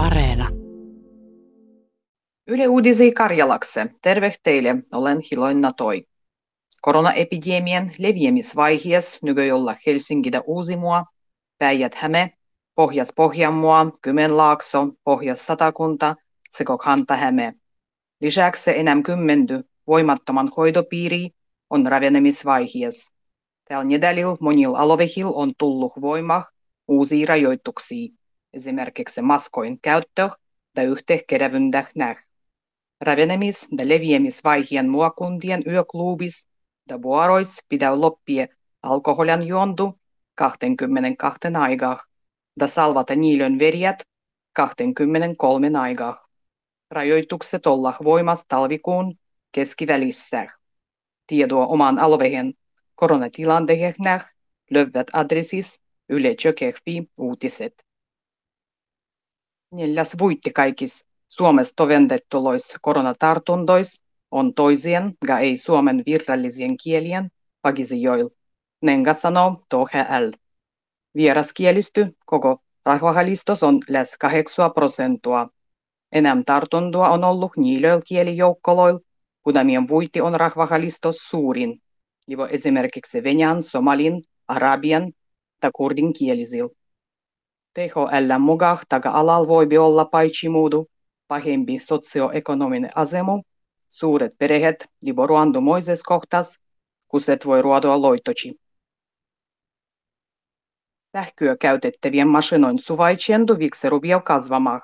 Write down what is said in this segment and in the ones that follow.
Areena. Yle Uudisi Karjalakse. Terve teille, olen Hiloinna Toi. Koronaepidemian leviämisvaiheessa nykyjolla Helsingitä Uusimua, Päijät-Häme, Pohjas-Pohjanmaa, Kymenlaakso, Pohjas-Satakunta sekä Kanta-Häme. Lisäksi enää kymmenty voimattoman hoitopiiri on ravenemisvaiheessa. Tällä nedälillä monilla alovehillä on tullut voimah uusia rajoituksia, esimerkiksi maskoin käyttö ja yhteenkerävyntä näh. Ravenemis- ja leviämisvaiheen muokuntien yöklubis ja vuorois pitää loppia alkoholian juontu 22 aikaa ja salvata niilön verjät 23 aikaa. Rajoitukset olla voimassa talvikuun keskivälissä. Tietoa oman alueen koronatilanteen näh löyvät adressis Yle uutiset. Neljäs vuitti kaikis Suomessa toventettulois koronatartuntois on toisien ja ei suomen virallisien kielien pagisijoil. Nenga sanoo tohel. Vieraskielisty koko rahvahalistos on läs 8 prosentua. Enää tartuntoa on ollut niilöil kielijoukkoloil, kudamien vuiti on rahvahalistos suurin. Livo esimerkiksi venäjän, somalin, arabian tai kurdin kielisil. THL mukaan taka-alalla voi olla paitsi muudu pahempi sosioekonominen asemu, suuret perheet ruandomoises kohtas, kuset voi ruodoa loitoci. Sähköä käytettävien masinoin suvaitsendu vikseruvia kasvamaan.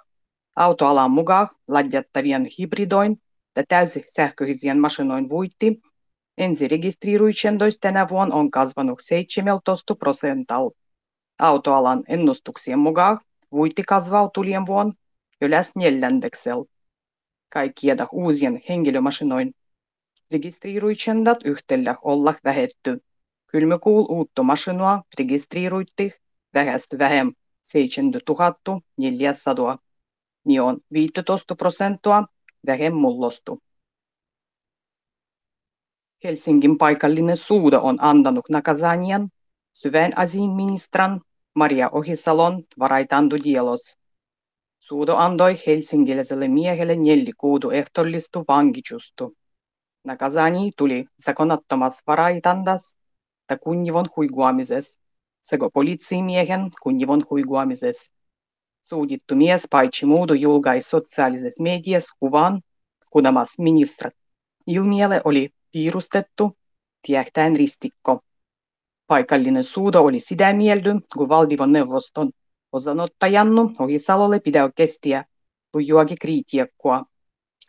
Autoalan mukaan ladjattavien hybridoin ja täysin sähköisien masinoin vuitti ensirekistriiruitsendoista tänä vuonna on kasvanut 17 prosentalla. Autoalan ennustuksien mukaan vuitti kasvaa tulien vuonna jo läs neljänneksellä. Kaikkien uusien henkilömasinoin rekistriiruitsendat yhtellä olla vähetty. Kylmäkuul uutta masinua rekistriiruitti vähästy vähem 7400, niin on 15 prosenttia vähem mullostu. Helsingin paikallinen suuda on antanut nakazanian syvän asiin ministran Ohisalon varaitandu dielos. Suudo antoi helsingiläiselle miehelle neljä kuudu ehtoollistu vankichustu. Nakazani tuli zakonattomas varaitandas ja kunnivon huiguamises sekä poliitsimiehen kunnivon huiguamises. Suudittu mies paitsi muudu julkai sosiaalisessa mediassa kuvan, kudamas ministrat ilmiele oli piirustettu, tiehtäen ristikko Paikallinen suudo oli sitä mieldy, kun valdivan neuvoston osanottajannu Ohisalolle pitää kestiä lujuakin kriitiekkoa,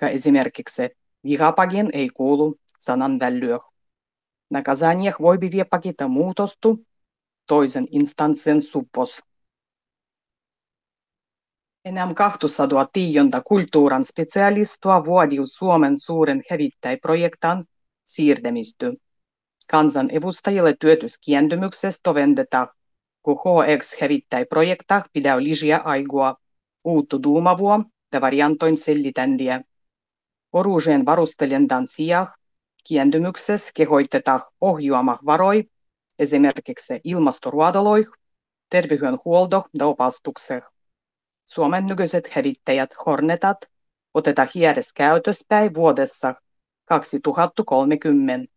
ja esimerkiksi vihapagin ei kuulu sanan vällyö. Naказаниях voi vie pakita muutostu toisen instanssin suppos. Enää 200 tiionta kulttuuran specialistua vuodius Suomen suuren hävittäjäprojektan siirtämisty. Kansan evustajille työtyskiendymyksestä vendetä, kun HX hävittäjäprojekta pidä lisää aigoa uuttu duumavua ja variantoin sellitändiä. Oruuseen varustelendan sijaan kiendymyksessä kehoitetaan ohjuama varoi esimerkiksi ilmastoruodoloih, terveydenhuolto ja opastukseh. Suomen nykyiset hävittäjät Hornetat otetaan hiedes käytöspäin vuodessa 2030.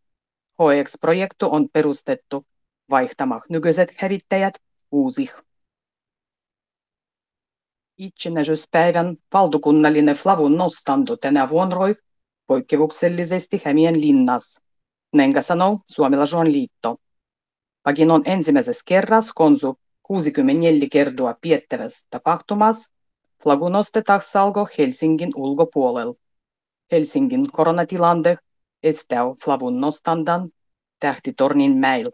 HX-projektu on perustettu vaihtamaan nykyiset hävittäjät uusih. Itsenäisyyspäivän valtakunnallinen flavun nostanto tänä vuonna poikkeuksellisesti Hämien linnas. Nenga sanoo Suomalaisuuden liitto. Pagin on ensimmäisessä kerras konsu 64 kertoa piettävässä tapahtumassa flagu nostetaan salgo Helsingin ulkopuolella. Helsingin koronatilanne estää flavun nostandan tähtitornin mäillä.